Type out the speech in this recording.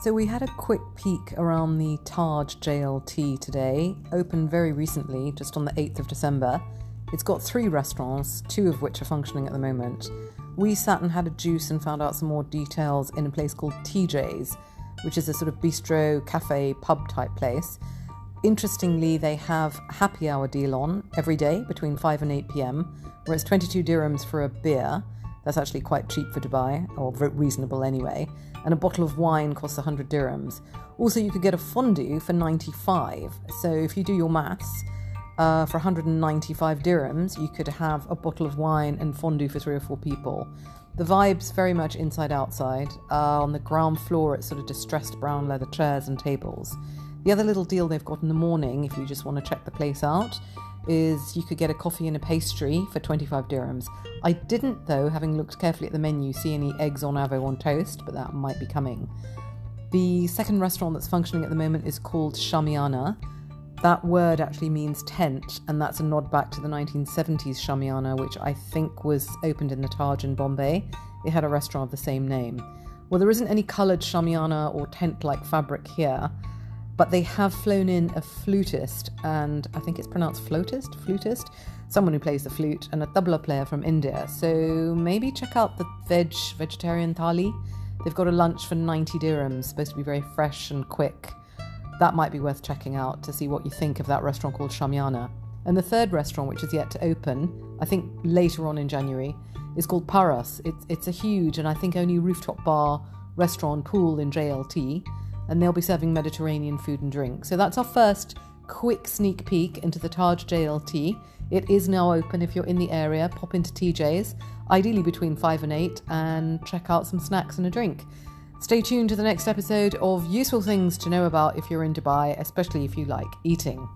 So we had a quick peek around the Taj JLT today, opened very recently, just on the 8th of December. It's got three restaurants, two of which are functioning at the moment. We sat and had a juice and found out some more details in a place called TJ's, which is a sort of bistro, cafe, pub type place. Interestingly, they have a happy hour deal on every day between 5 and 8 pm, where it's 22 dirhams for a beer. That's actually quite cheap for Dubai, or reasonable anyway and a bottle of wine costs 100 dirhams. Also, you could get a fondue for 95. So if you do your maths, uh, for 195 dirhams, you could have a bottle of wine and fondue for three or four people. The vibe's very much inside outside. Uh, on the ground floor, it's sort of distressed brown leather chairs and tables. The other little deal they've got in the morning, if you just want to check the place out, is you could get a coffee and a pastry for 25 dirhams. I didn't, though, having looked carefully at the menu, see any eggs on avo on toast, but that might be coming. The second restaurant that's functioning at the moment is called Shamiana. That word actually means tent, and that's a nod back to the 1970s Shamiana, which I think was opened in the Taj in Bombay. It had a restaurant of the same name. Well, there isn't any coloured Shamiana or tent like fabric here, but they have flown in a flutist, and I think it's pronounced flautist, flutist, someone who plays the flute, and a tabla player from India. So maybe check out the veg vegetarian thali. They've got a lunch for 90 dirhams, supposed to be very fresh and quick. That might be worth checking out to see what you think of that restaurant called Shamiana. And the third restaurant, which is yet to open, I think later on in January, is called Paras. It's, it's a huge and I think only rooftop bar, restaurant, pool in JLT and they'll be serving Mediterranean food and drink. So that's our first quick sneak peek into the Taj JLT. It is now open if you're in the area. Pop into TJ's, ideally between 5 and 8, and check out some snacks and a drink. Stay tuned to the next episode of useful things to know about if you're in Dubai, especially if you like eating.